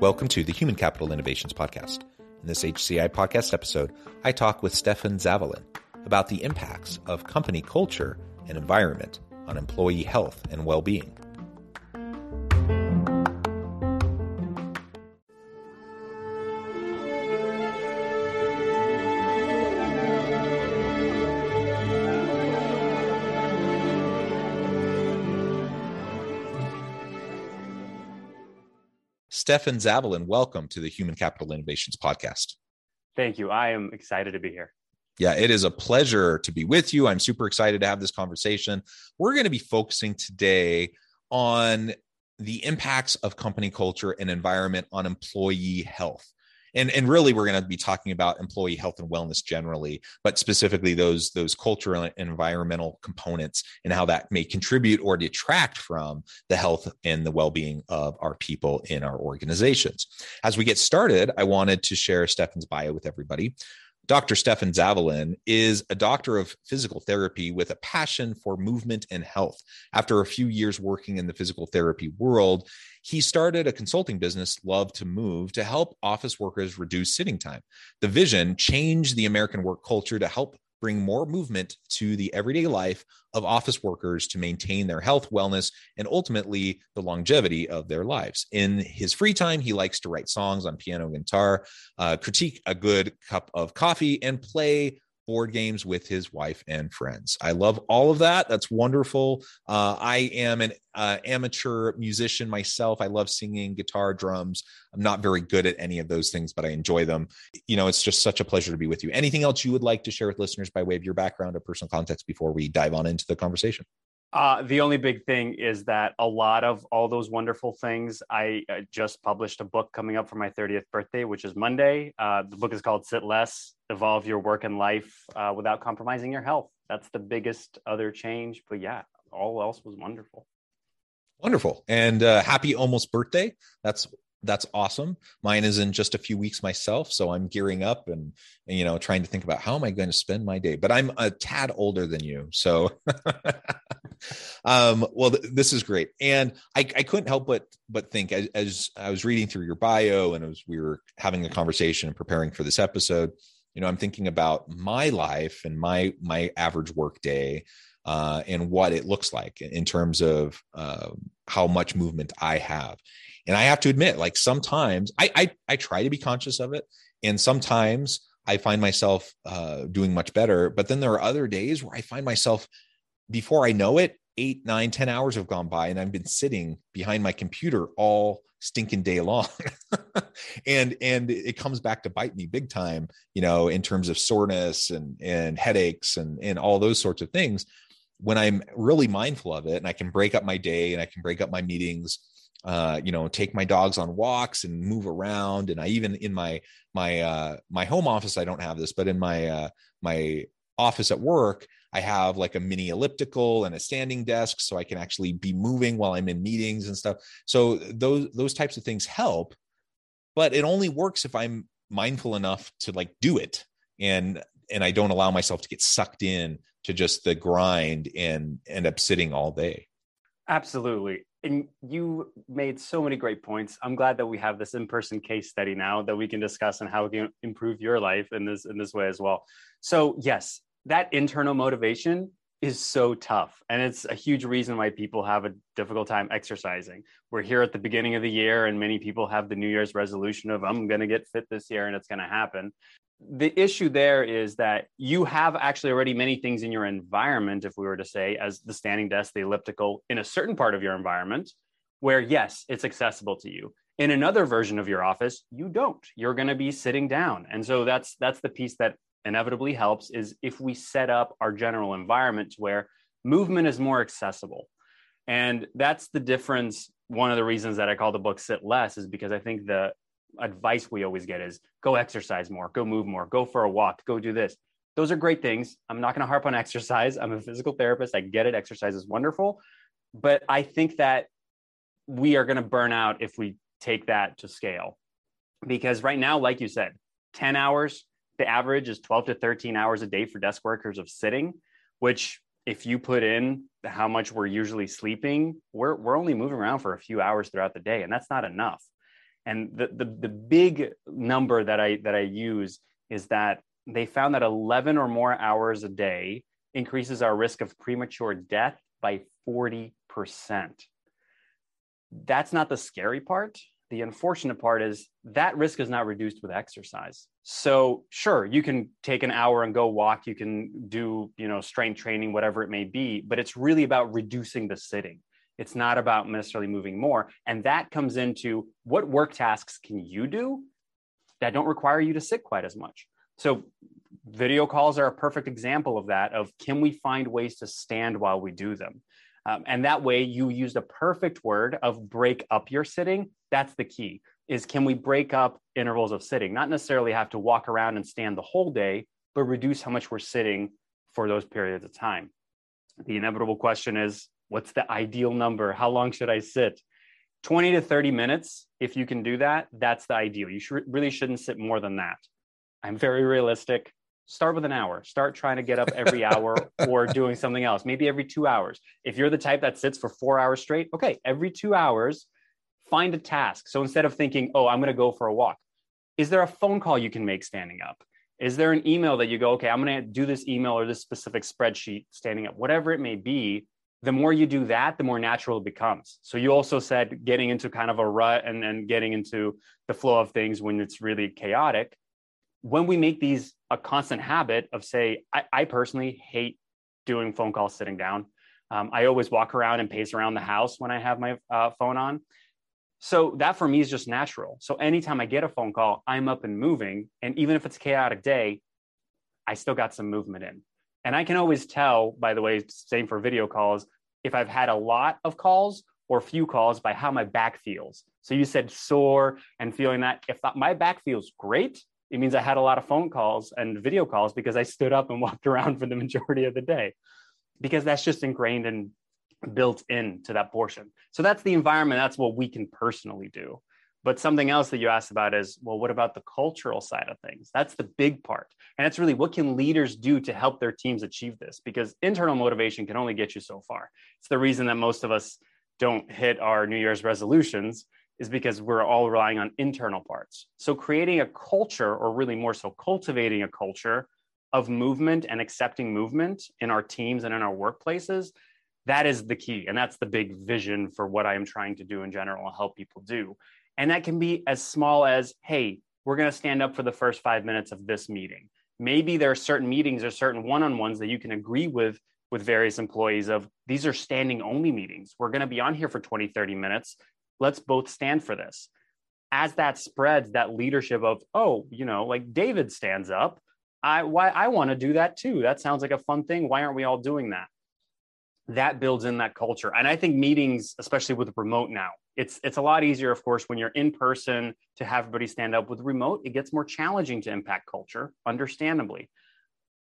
Welcome to the Human Capital Innovations Podcast. In this HCI podcast episode, I talk with Stefan Zavalin about the impacts of company culture and environment on employee health and well being. Stefan Zavalin, welcome to the Human Capital Innovations Podcast. Thank you. I am excited to be here. Yeah, it is a pleasure to be with you. I'm super excited to have this conversation. We're going to be focusing today on the impacts of company culture and environment on employee health and and really we're going to be talking about employee health and wellness generally but specifically those those cultural and environmental components and how that may contribute or detract from the health and the well-being of our people in our organizations. As we get started i wanted to share stefan's bio with everybody Dr. Stefan Zavalin is a doctor of physical therapy with a passion for movement and health. After a few years working in the physical therapy world, he started a consulting business, Love to Move, to help office workers reduce sitting time. The vision changed the American work culture to help bring more movement to the everyday life of office workers to maintain their health, wellness, and ultimately the longevity of their lives. In his free time, he likes to write songs on piano and guitar, uh, critique a good cup of coffee, and play board games with his wife and friends. I love all of that. That's wonderful. Uh, I am an uh, amateur musician myself. I love singing, guitar, drums. I'm not very good at any of those things, but I enjoy them. You know, it's just such a pleasure to be with you. Anything else you would like to share with listeners by way of your background or personal context before we dive on into the conversation? Uh, the only big thing is that a lot of all those wonderful things, I just published a book coming up for my 30th birthday, which is Monday. Uh, the book is called Sit Less Evolve Your Work and Life uh, Without Compromising Your Health. That's the biggest other change. But yeah, all else was wonderful. Wonderful. And uh, happy almost birthday. That's that's awesome. Mine is in just a few weeks myself, so I'm gearing up and, and, you know trying to think about how am I going to spend my day. But I'm a tad older than you, so um, well, th- this is great, and I, I couldn't help but but think as, as, I was reading through your bio and as we were having a conversation and preparing for this episode, you know, I'm thinking about my life and my my average work day uh, and what it looks like in terms of uh, how much movement I have. And I have to admit, like sometimes I, I, I try to be conscious of it, and sometimes I find myself uh, doing much better. But then there are other days where I find myself before I know it, eight, nine, ten hours have gone by, and I've been sitting behind my computer all stinking day long. And and it comes back to bite me big time you know in terms of soreness and and headaches and and all those sorts of things. When i'm really mindful of it and i can break up my day and i can break up my meetings uh, you know, take my dogs on walks and move around. And I even in my my uh, my home office, I don't have this, but in my uh, my office at work, I have like a mini elliptical and a standing desk, so I can actually be moving while I'm in meetings and stuff. So those those types of things help, but it only works if I'm mindful enough to like do it and and I don't allow myself to get sucked in to just the grind and end up sitting all day. Absolutely and you made so many great points. I'm glad that we have this in-person case study now that we can discuss and how we can improve your life in this in this way as well. So yes, that internal motivation is so tough. And it's a huge reason why people have a difficult time exercising. We're here at the beginning of the year, and many people have the New Year's resolution of, I'm going to get fit this year and it's going to happen. The issue there is that you have actually already many things in your environment, if we were to say, as the standing desk, the elliptical, in a certain part of your environment, where yes, it's accessible to you. In another version of your office, you don't. You're going to be sitting down. And so that's that's the piece that inevitably helps is if we set up our general environment where movement is more accessible. And that's the difference. One of the reasons that I call the book Sit Less is because I think the advice we always get is go exercise more, go move more, go for a walk, go do this. Those are great things. I'm not going to harp on exercise. I'm a physical therapist. I get it. Exercise is wonderful. But I think that we are going to burn out if we take that to scale. Because right now, like you said, 10 hours, the average is 12 to 13 hours a day for desk workers of sitting, which if you put in how much we're usually sleeping, we're, we're only moving around for a few hours throughout the day, and that's not enough. And the, the, the big number that I, that I use is that they found that 11 or more hours a day increases our risk of premature death by 40%. That's not the scary part. The unfortunate part is that risk is not reduced with exercise. So sure you can take an hour and go walk. You can do you know strength training whatever it may be but it's really about reducing the sitting it's not about necessarily moving more and that comes into what work tasks can you do that don't require you to sit quite as much so video calls are a perfect example of that of can we find ways to stand while we do them um, and that way you use the perfect word of break up your sitting. That's the key is can we break up intervals of sitting? Not necessarily have to walk around and stand the whole day, but reduce how much we're sitting for those periods of time. The inevitable question is what's the ideal number? How long should I sit? 20 to 30 minutes, if you can do that, that's the ideal. You should, really shouldn't sit more than that. I'm very realistic start with an hour start trying to get up every hour or doing something else maybe every two hours if you're the type that sits for four hours straight okay every two hours find a task so instead of thinking oh i'm going to go for a walk is there a phone call you can make standing up is there an email that you go okay i'm going to do this email or this specific spreadsheet standing up whatever it may be the more you do that the more natural it becomes so you also said getting into kind of a rut and, and getting into the flow of things when it's really chaotic when we make these a constant habit of say, I, I personally hate doing phone calls sitting down. Um, I always walk around and pace around the house when I have my uh, phone on. So that for me is just natural. So anytime I get a phone call, I'm up and moving. And even if it's a chaotic day, I still got some movement in. And I can always tell, by the way, same for video calls, if I've had a lot of calls or few calls by how my back feels. So you said sore and feeling that. If my back feels great, it means I had a lot of phone calls and video calls because I stood up and walked around for the majority of the day because that's just ingrained and built into that portion. So that's the environment. That's what we can personally do. But something else that you asked about is, well, what about the cultural side of things? That's the big part. And it's really what can leaders do to help their teams achieve this? Because internal motivation can only get you so far. It's the reason that most of us don't hit our New Year's resolutions is because we're all relying on internal parts. So creating a culture, or really more so cultivating a culture of movement and accepting movement in our teams and in our workplaces, that is the key. And that's the big vision for what I am trying to do in general and help people do. And that can be as small as, hey, we're going to stand up for the first five minutes of this meeting. Maybe there are certain meetings or certain one-on-ones that you can agree with with various employees of these are standing only meetings. We're going to be on here for 20, 30 minutes. Let's both stand for this. As that spreads that leadership of oh you know like david stands up. I why i want to do that too. That sounds like a fun thing. Why aren't we all doing that? That builds in that culture. And i think meetings especially with remote now it's it's a lot easier of course when you're in person to have everybody stand up with remote it gets more challenging to impact culture understandably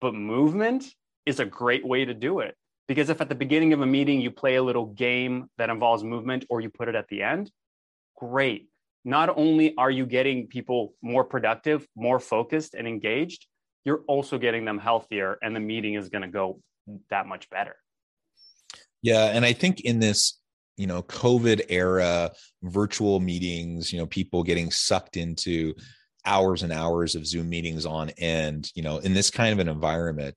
but movement is a great way to do it because if at the beginning of a meeting you play a little game that involves movement or you put it at the end, great. Not only are you getting people more productive, more focused and engaged, you're also getting them healthier and the meeting is going to go that much better. Yeah, and I think in this you know covid era virtual meetings you know people getting sucked into hours and hours of zoom meetings on end you know in this kind of an environment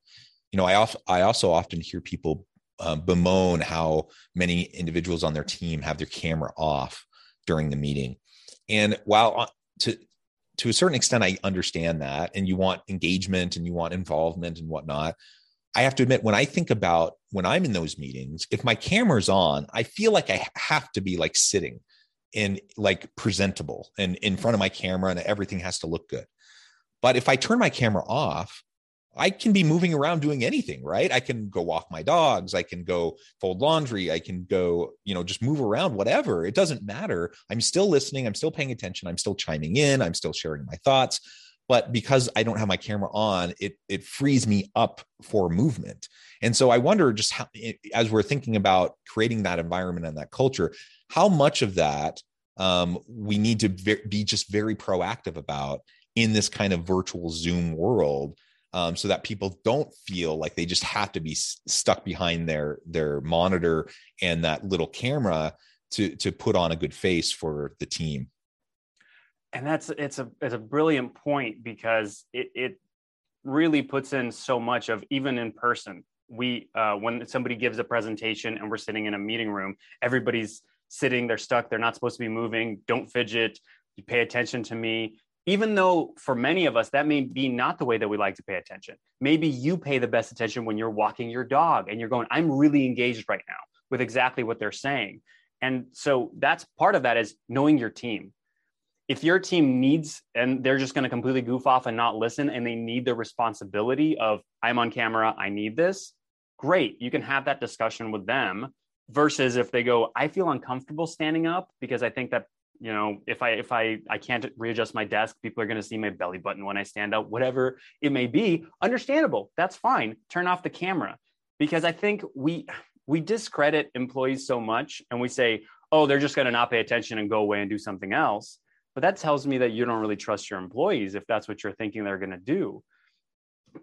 you know, I also I also often hear people um, bemoan how many individuals on their team have their camera off during the meeting. And while uh, to to a certain extent, I understand that, and you want engagement and you want involvement and whatnot. I have to admit, when I think about when I'm in those meetings, if my camera's on, I feel like I have to be like sitting and like presentable and in front of my camera, and everything has to look good. But if I turn my camera off, I can be moving around doing anything, right? I can go walk my dogs. I can go fold laundry. I can go, you know, just move around, whatever. It doesn't matter. I'm still listening. I'm still paying attention. I'm still chiming in. I'm still sharing my thoughts. But because I don't have my camera on, it it frees me up for movement. And so I wonder just how, as we're thinking about creating that environment and that culture, how much of that um, we need to be just very proactive about in this kind of virtual Zoom world um, so that people don't feel like they just have to be stuck behind their their monitor and that little camera to to put on a good face for the team and that's it's a it's a brilliant point because it it really puts in so much of even in person. We uh, when somebody gives a presentation and we're sitting in a meeting room everybody's sitting they're stuck they're not supposed to be moving don't fidget you pay attention to me. Even though for many of us that may be not the way that we like to pay attention. Maybe you pay the best attention when you're walking your dog and you're going i'm really engaged right now with exactly what they're saying. And so that's part of that is knowing your team if your team needs and they're just going to completely goof off and not listen and they need the responsibility of i'm on camera i need this great you can have that discussion with them versus if they go i feel uncomfortable standing up because i think that you know if i if i i can't readjust my desk people are going to see my belly button when i stand up whatever it may be understandable that's fine turn off the camera. Because i think we we discredit employees so much and we say oh they're just going to not pay attention and go away and do something else but that tells me that you don't really trust your employees if that's what you're thinking they're going to do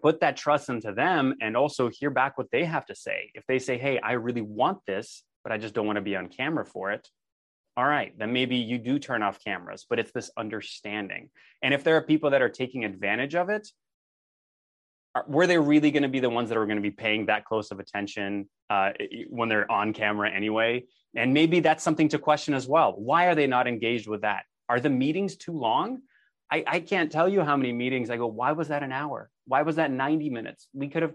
put that trust into them and also hear back what they have to say if they say hey i really want this but i just don't want to be on camera for it all right, then maybe you do turn off cameras, but it's this understanding. And if there are people that are taking advantage of it, were they really going to be the ones that are going to be paying that close of attention uh, when they're on camera anyway? And maybe that's something to question as well. Why are they not engaged with that? Are the meetings too long? I, I can't tell you how many meetings I go, why was that an hour? Why was that 90 minutes? We could have,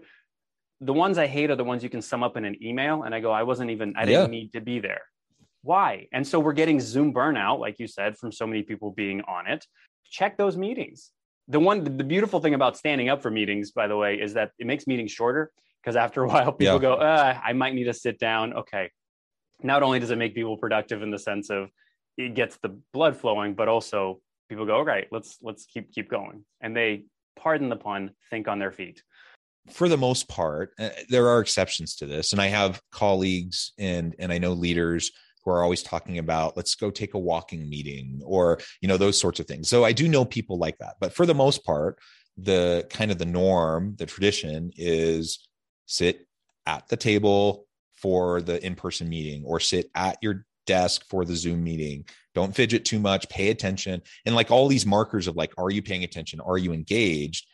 the ones I hate are the ones you can sum up in an email. And I go, I wasn't even, I didn't yeah. need to be there why? And so we're getting Zoom burnout, like you said, from so many people being on it. Check those meetings. The one, the beautiful thing about standing up for meetings, by the way, is that it makes meetings shorter because after a while people yeah. go, uh, I might need to sit down. Okay. Not only does it make people productive in the sense of it gets the blood flowing, but also people go, all right, let's let's keep keep going. And they, pardon the pun, think on their feet for the most part, uh, there are exceptions to this, and I have colleagues and and I know leaders who are always talking about let's go take a walking meeting or you know those sorts of things so i do know people like that but for the most part the kind of the norm the tradition is sit at the table for the in-person meeting or sit at your desk for the zoom meeting. Don't fidget too much pay attention. And like all these markers of like are you paying attention? Are you engaged?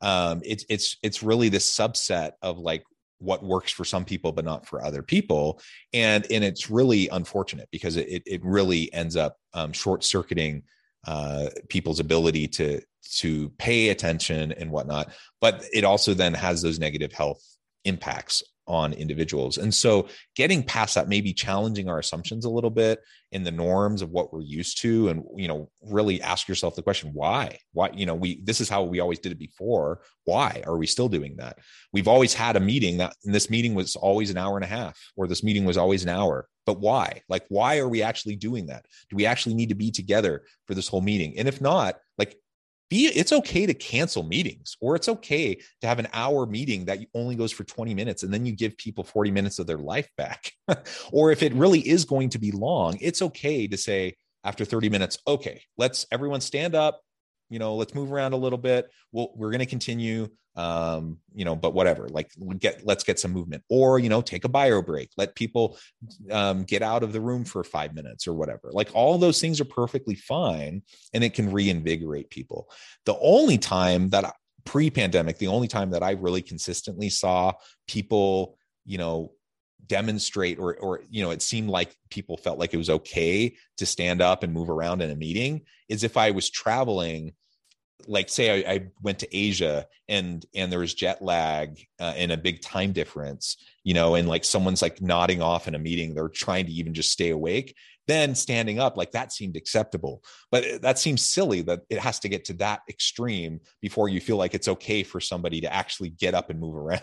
Um it's it's it's really this subset of like what works for some people but not for other people. And and it's really unfortunate because it it really ends up um, short circuiting uh, people's ability to to pay attention and whatnot. But it also then has those negative health impacts on individuals. And so getting past that, maybe challenging our assumptions a little bit in the norms of what we're used to and you know really ask yourself the question why? Why you know we this is how we always did it before. Why are we still doing that? We've always had a meeting that this meeting was always an hour and a half or this meeting was always an hour. But why? Like why are we actually doing that? Do we actually need to be together for this whole meeting? And if not be it's okay to cancel meetings or it's okay to have an hour meeting that only goes for 20 minutes and then you give people 40 minutes of their life back. Or if it really is going to be long it's okay to say after 30 minutes okay let's everyone stand up you know let's move around a little bit. We'll, we're going to continue um you know but whatever like get let's get some movement or you know take a bio break let people um, get out of the room for five minutes or whatever. Like all those things are perfectly fine and it can reinvigorate people. The only time that pre-pandemic, the only time that I really consistently saw people, you know, demonstrate or or you know it seemed like people felt like it was okay to stand up and move around in a meeting is if i was traveling like say I, I, went to asia and and there was jet lag uh, and a big time difference you know and like someone's like nodding off in a meeting they're trying to even just stay awake then standing up like that seemed acceptable. But that seems silly that it has to get to that extreme before you feel like it's okay for somebody to actually get up and move around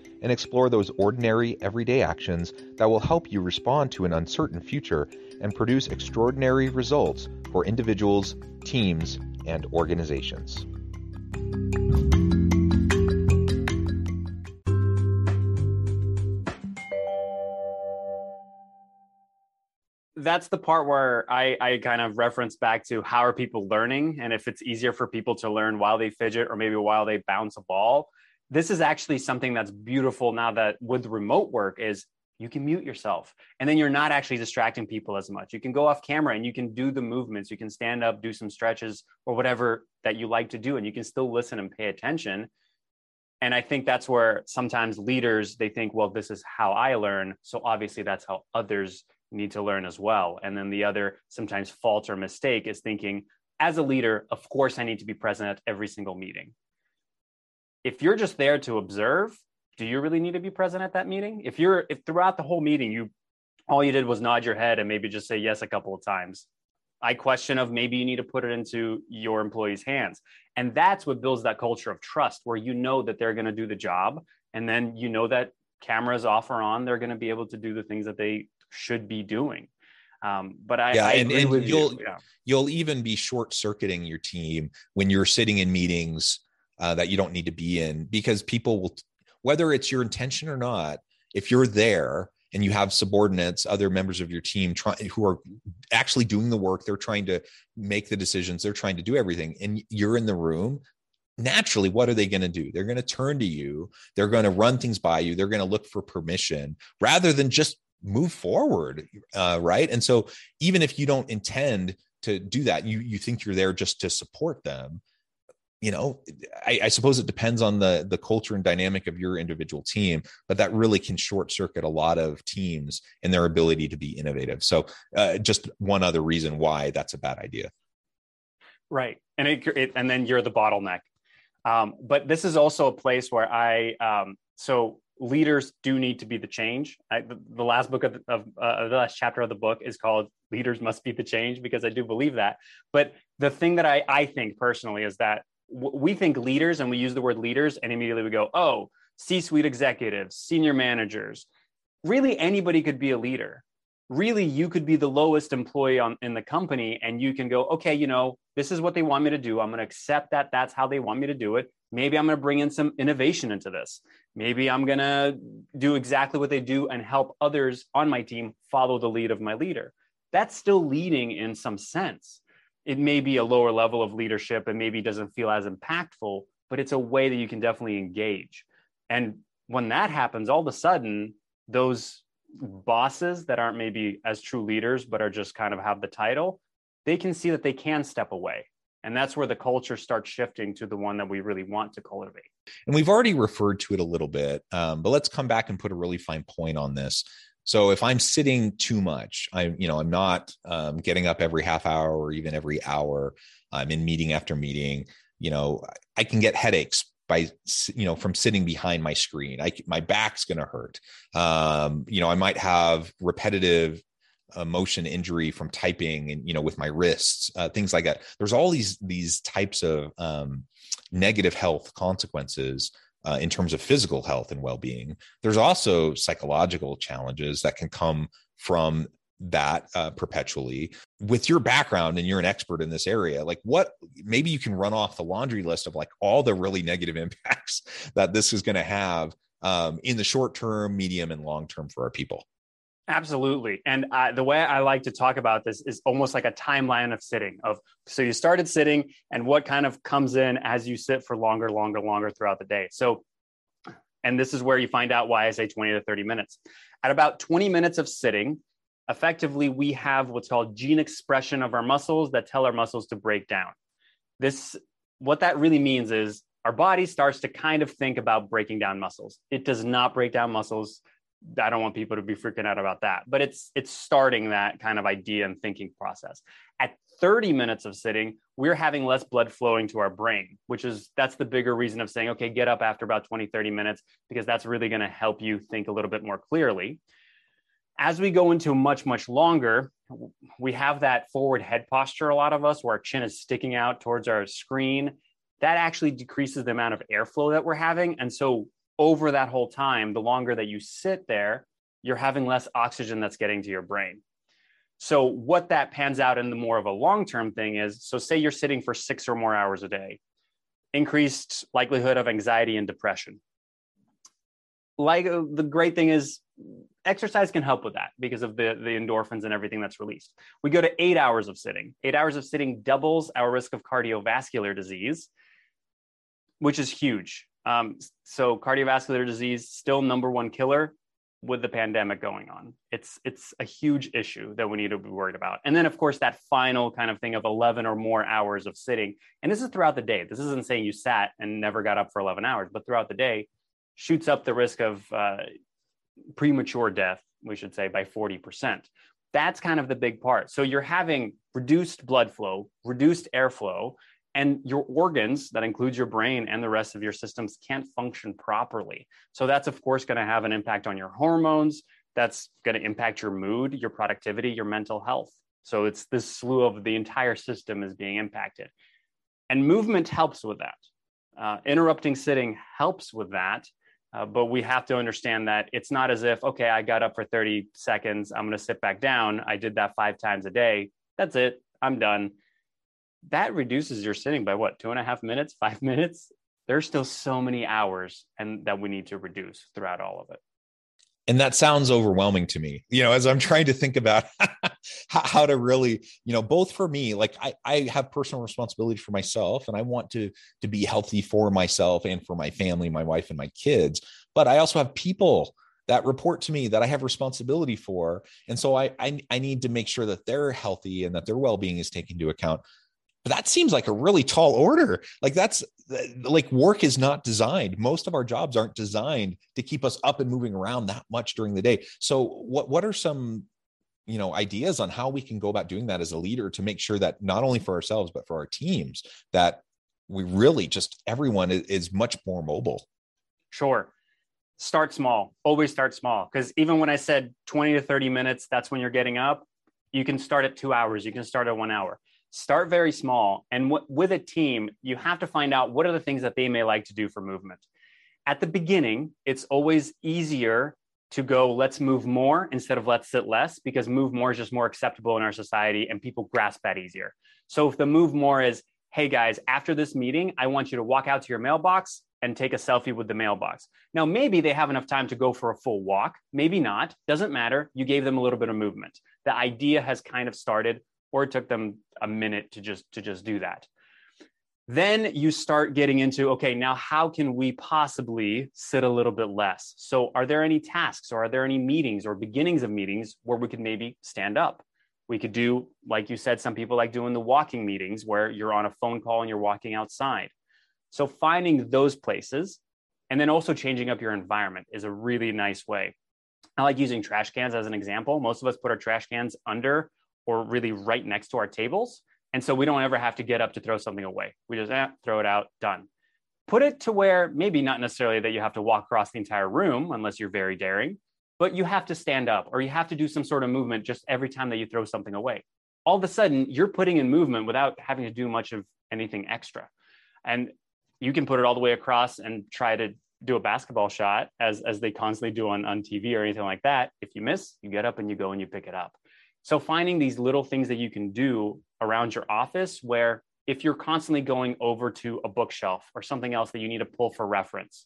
and explore those ordinary, everyday actions that will help you respond to an uncertain future and produce extraordinary results for individuals, teams, and organizations. that's the part where I, I kind of reference back to how are people learning and if it's easier for people to learn while they fidget or maybe while they bounce a ball this is actually something that's beautiful now that with remote work is you can mute yourself and then you're not actually distracting people as much. You can go off camera and you can do the movements. You can stand up do some stretches or whatever that you like to do and you can still listen and pay attention. And i think that's where sometimes leaders they think well this is how i learn. So obviously that's how others need to learn as well. And then the other sometimes fault or mistake is thinking as a leader of course i need to be present at every single meeting if you're just there to observe, do you really need to be present at that meeting? If you're if throughout the whole meeting you all you did was nod your head and maybe just say yes a couple of times, I question of maybe you need to put it into your employees' hands. And that's what builds that culture of trust where you know that they're going to do the job and then you know that cameras off or on, they're going to be able to do the things that they should be doing. Um, but I, yeah, I and, and you'll you. yeah. you'll even be short circuiting your team when you're sitting in meetings uh, that you don't need to be in because people will, whether it's your intention or not, if you're there and you have subordinates, other members of your team try, who are actually doing the work, they're trying to make the decisions, they're trying to do everything, and you're in the room. Naturally, what are they going to do? They're going to turn to you. They're going to run things by you. They're going to look for permission rather than just move forward, uh, right? And so, even if you don't intend to do that, you you think you're there just to support them you know I, I, suppose it depends on the the culture and dynamic of your individual team but that really can short circuit a lot of teams and their ability to be innovative. So uh, just one other reason why that's a bad idea. Right. And it, it and then you're the bottleneck. Um, but this is also a place where i um, so leaders do need to be the change. I, the, the, last book of, of uh, the last chapter of the book is called leaders must be the change because i do believe that. But the thing that i i think personally is that we think leaders and we use the word leaders and immediately we go oh c-suite executives senior managers. Really anybody could be a leader. Really you could be the lowest employee on, in the company and you can go okay you know this is what they want me to do. I'm going to accept that that's how they want me to do it. Maybe i'm going to bring in some innovation into this. Maybe i'm going to do exactly what they do and help others on my team follow the lead of my leader. That's still leading in some sense it may be a lower level of leadership and maybe doesn't feel as impactful, but it's a way that you can definitely engage. And when that happens, all of a sudden, those bosses that aren't maybe as true leaders, but are just kind of have the title, they can see that they can step away. And that's where the culture starts shifting to the one that we really want to cultivate. And we've already referred to it a little bit, um, but let's come back and put a really fine point on this. So if I'm sitting too much, I'm you know I'm not um, getting up every half hour or even every hour. I'm in meeting after meeting. You know, I can get headaches by you know from sitting behind my screen. I my back's going to hurt. Um, you know, I might have repetitive uh, motion injury from typing and you know with my wrists, uh, things like that. There's all these these types of um, negative health consequences uh, in terms of physical health and well-being there's also psychological challenges that can come from that uh, perpetually. With your background and you're an expert in this area like what maybe you can run off the laundry list of like all the really negative impacts that this is going to have um, in the short term medium and long term for our people Absolutely. And the way I like to talk about this is almost like a timeline of sitting of so you started sitting and what kind of comes in as you sit for longer, longer, longer throughout the day. So, and this is where you find out why I say 20 to 30 minutes. At about 20 minutes of sitting, effectively we have what's called gene expression of our muscles that tell our muscles to break down. This, what that really means is our body starts to kind of think about breaking down muscles. It does not break down muscles I don't want people to be freaking out about that. But it's it's starting that kind of idea and thinking process. At 30 minutes of sitting, we're having less blood flowing to our brain, which is that's the bigger reason of saying, okay, get up after about 20, 30 minutes, because that's really going to help you think a little bit more clearly. As we go into much, much longer, we have that forward head posture, a lot of us, where our chin is sticking out towards our screen. That actually decreases the amount of airflow that we're having. And so over that whole time, the longer that you sit there, you're having less oxygen that's getting to your brain. So, what that pans out in the more of a long term thing is so, say you're sitting for six or more hours a day, increased likelihood of anxiety and depression. Like uh, the great thing is, exercise can help with that because of the, the endorphins and everything that's released. We go to eight hours of sitting. Eight hours of sitting doubles our risk of cardiovascular disease, which is huge. Um, so cardiovascular disease still number one killer with the pandemic going on. It's it's a huge issue that we need to be worried about. And then of course that final kind of thing of 11 or more hours of sitting. And this is throughout the day. This isn't saying you sat and never got up for 11 hours, but throughout the day shoots up the risk of uh, premature death, we should say by 40%. That's kind of the big part. So you're having reduced blood flow, reduced airflow, and your organs that includes your brain and the rest of your systems can't function properly. So that's of course going to have an impact on your hormones. That's going to impact your mood your productivity your mental health. So it's this slew of the entire system is being impacted. And movement helps with that. Uh, interrupting sitting helps with that. Uh, but we have to understand that it's not as if okay i got up for 30 seconds i'm going to sit back down. I did that five times a day. That's it. I'm done that reduces your sitting by what two and a half minutes five minutes there's still so many hours and that we need to reduce throughout all of it and that sounds overwhelming to me you know as i'm trying to think about how to really you know both for me like I, I have personal responsibility for myself and i want to to be healthy for myself and for my family my wife and my kids but i also have people that report to me that I have responsibility for. And so I, I, I need to make sure that they're healthy and that their well-being is taken into account. But that seems like a really tall order. Like that's like work is not designed. Most of our jobs aren't designed to keep us up and moving around that much during the day. So what what are some you know ideas on how we can go about doing that as a leader to make sure that not only for ourselves but for our teams that we really just everyone is, is much more mobile. Sure start small always start small because even when i said 20 to 30 minutes that's when you're getting up you can start at two hours you can start at one hour start very small and w- with a team you have to find out what are the things that they may like to do for movement. At the beginning it's always easier to go let's move more instead of let's sit less because move more is just more acceptable in our society and people grasp that easier. So if the move more is hey guys after this meeting i want you to walk out to your mailbox and take a selfie with the mailbox. Now maybe they have enough time to go for a full walk maybe not doesn't matter you gave them a little bit of movement. The idea has kind of started or it took them a minute to just to just do that. Then you start getting into okay now how can we possibly sit a little bit less? So are there any tasks or are there any meetings or beginnings of meetings where we could maybe stand up? We could do like you said some people like doing the walking meetings where you're on a phone call and you're walking outside. So finding those places and then also changing up your environment is a really nice way. I like using trash cans as an example. Most of us put our trash cans under or really right next to our tables. And so we don't ever have to get up to throw something away. We just eh, throw it out, done. Put it to where maybe not necessarily that you have to walk across the entire room unless you're very daring, but you have to stand up or you have to do some sort of movement just every time that you throw something away. All of a sudden, you're putting in movement without having to do much of anything extra. And you can put it all the way across and try to do a basketball shot as as they constantly do on, on TV or anything like that. If you miss, you get up and you go and you pick it up. So finding these little things that you can do around your office where if you're constantly going over to a bookshelf or something else that you need to pull for reference,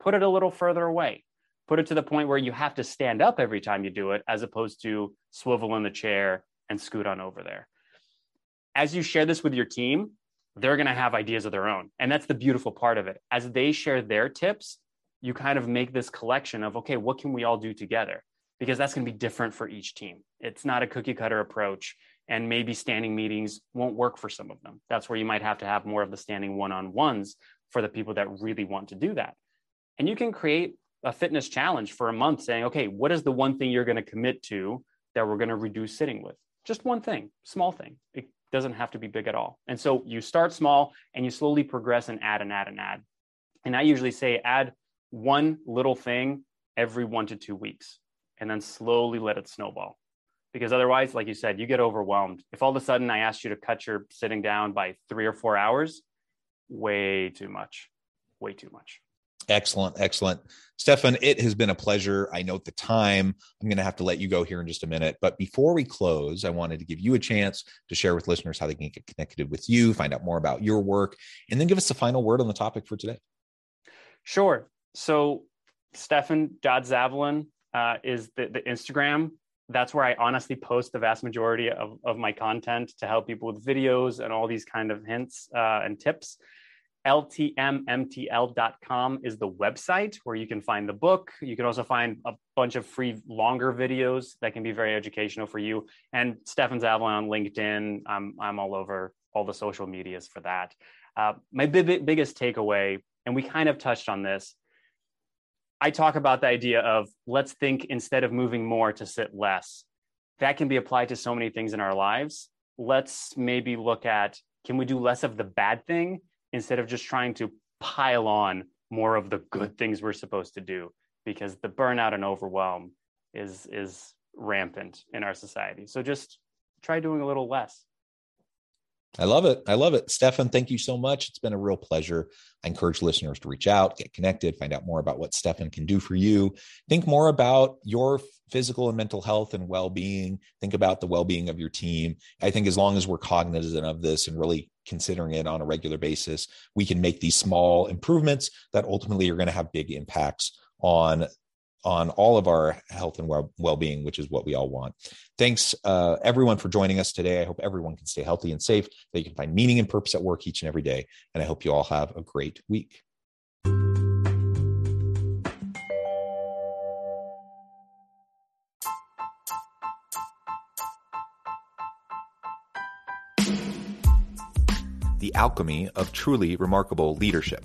put it a little further away put it to the point where you have to stand up every time you do it, as opposed to swivel in the chair and scoot on over there. As you share this with your team, they're going to have ideas of their own. And that's the beautiful part of it. As they share their tips, you kind of make this collection of, okay, what can we all do together? Because that's going to be different for each team. It's not a cookie cutter approach. And maybe standing meetings won't work for some of them. That's where you might have to have more of the standing one on ones for the people that really want to do that. And you can create a fitness challenge for a month saying, okay, what is the one thing you're going to commit to that we're going to reduce sitting with? Just one thing, small thing. It doesn't have to be big at all. And so you start small and you slowly progress and add and add and add. And I usually say add one little thing every one to two weeks and then slowly let it snowball. Because otherwise, like you said, you get overwhelmed. If all of a sudden I asked you to cut your sitting down by three or four hours, way too much, way too much. Excellent, excellent. Stefan, it has been a pleasure. I note the time. I'm going to have to let you go here in just a minute. But before we close, I wanted to give you a chance to share with listeners how they can get connected with you, find out more about your work, and then give us the final word on the topic for today. Sure. So, Stefan dot Zavalin uh, is the, the Instagram. That's where I honestly post the vast majority of, of my content to help people with videos and all these kind of hints uh, and tips ltmmtl.com is the website where you can find the book. You can also find a bunch of free longer videos that can be very educational for you. And Stefan Zavalin on LinkedIn. I'm, I'm all over all the social medias for that. Uh, my big, biggest takeaway, and we kind of touched on this, I talk about the idea of let's think instead of moving more to sit less. That can be applied to so many things in our lives. Let's maybe look at can we do less of the bad thing instead of just trying to pile on more of the good things we're supposed to do because the burnout and overwhelm is is rampant in our society so just try doing a little less I love it. I love it. Stefan, thank you so much. It's been a real pleasure. I encourage listeners to reach out, get connected, find out more about what Stefan can do for you. Think more about your physical and mental health and well being. Think about the well being of your team. I think as long as we're cognizant of this and really considering it on a regular basis, we can make these small improvements that ultimately are going to have big impacts on on all of our health and well being, which is what we all want. Thanks, uh, everyone, for joining us today. I hope everyone can stay healthy and safe, that you can find meaning and purpose at work each and every day. And I hope you all have a great week. The alchemy of truly remarkable leadership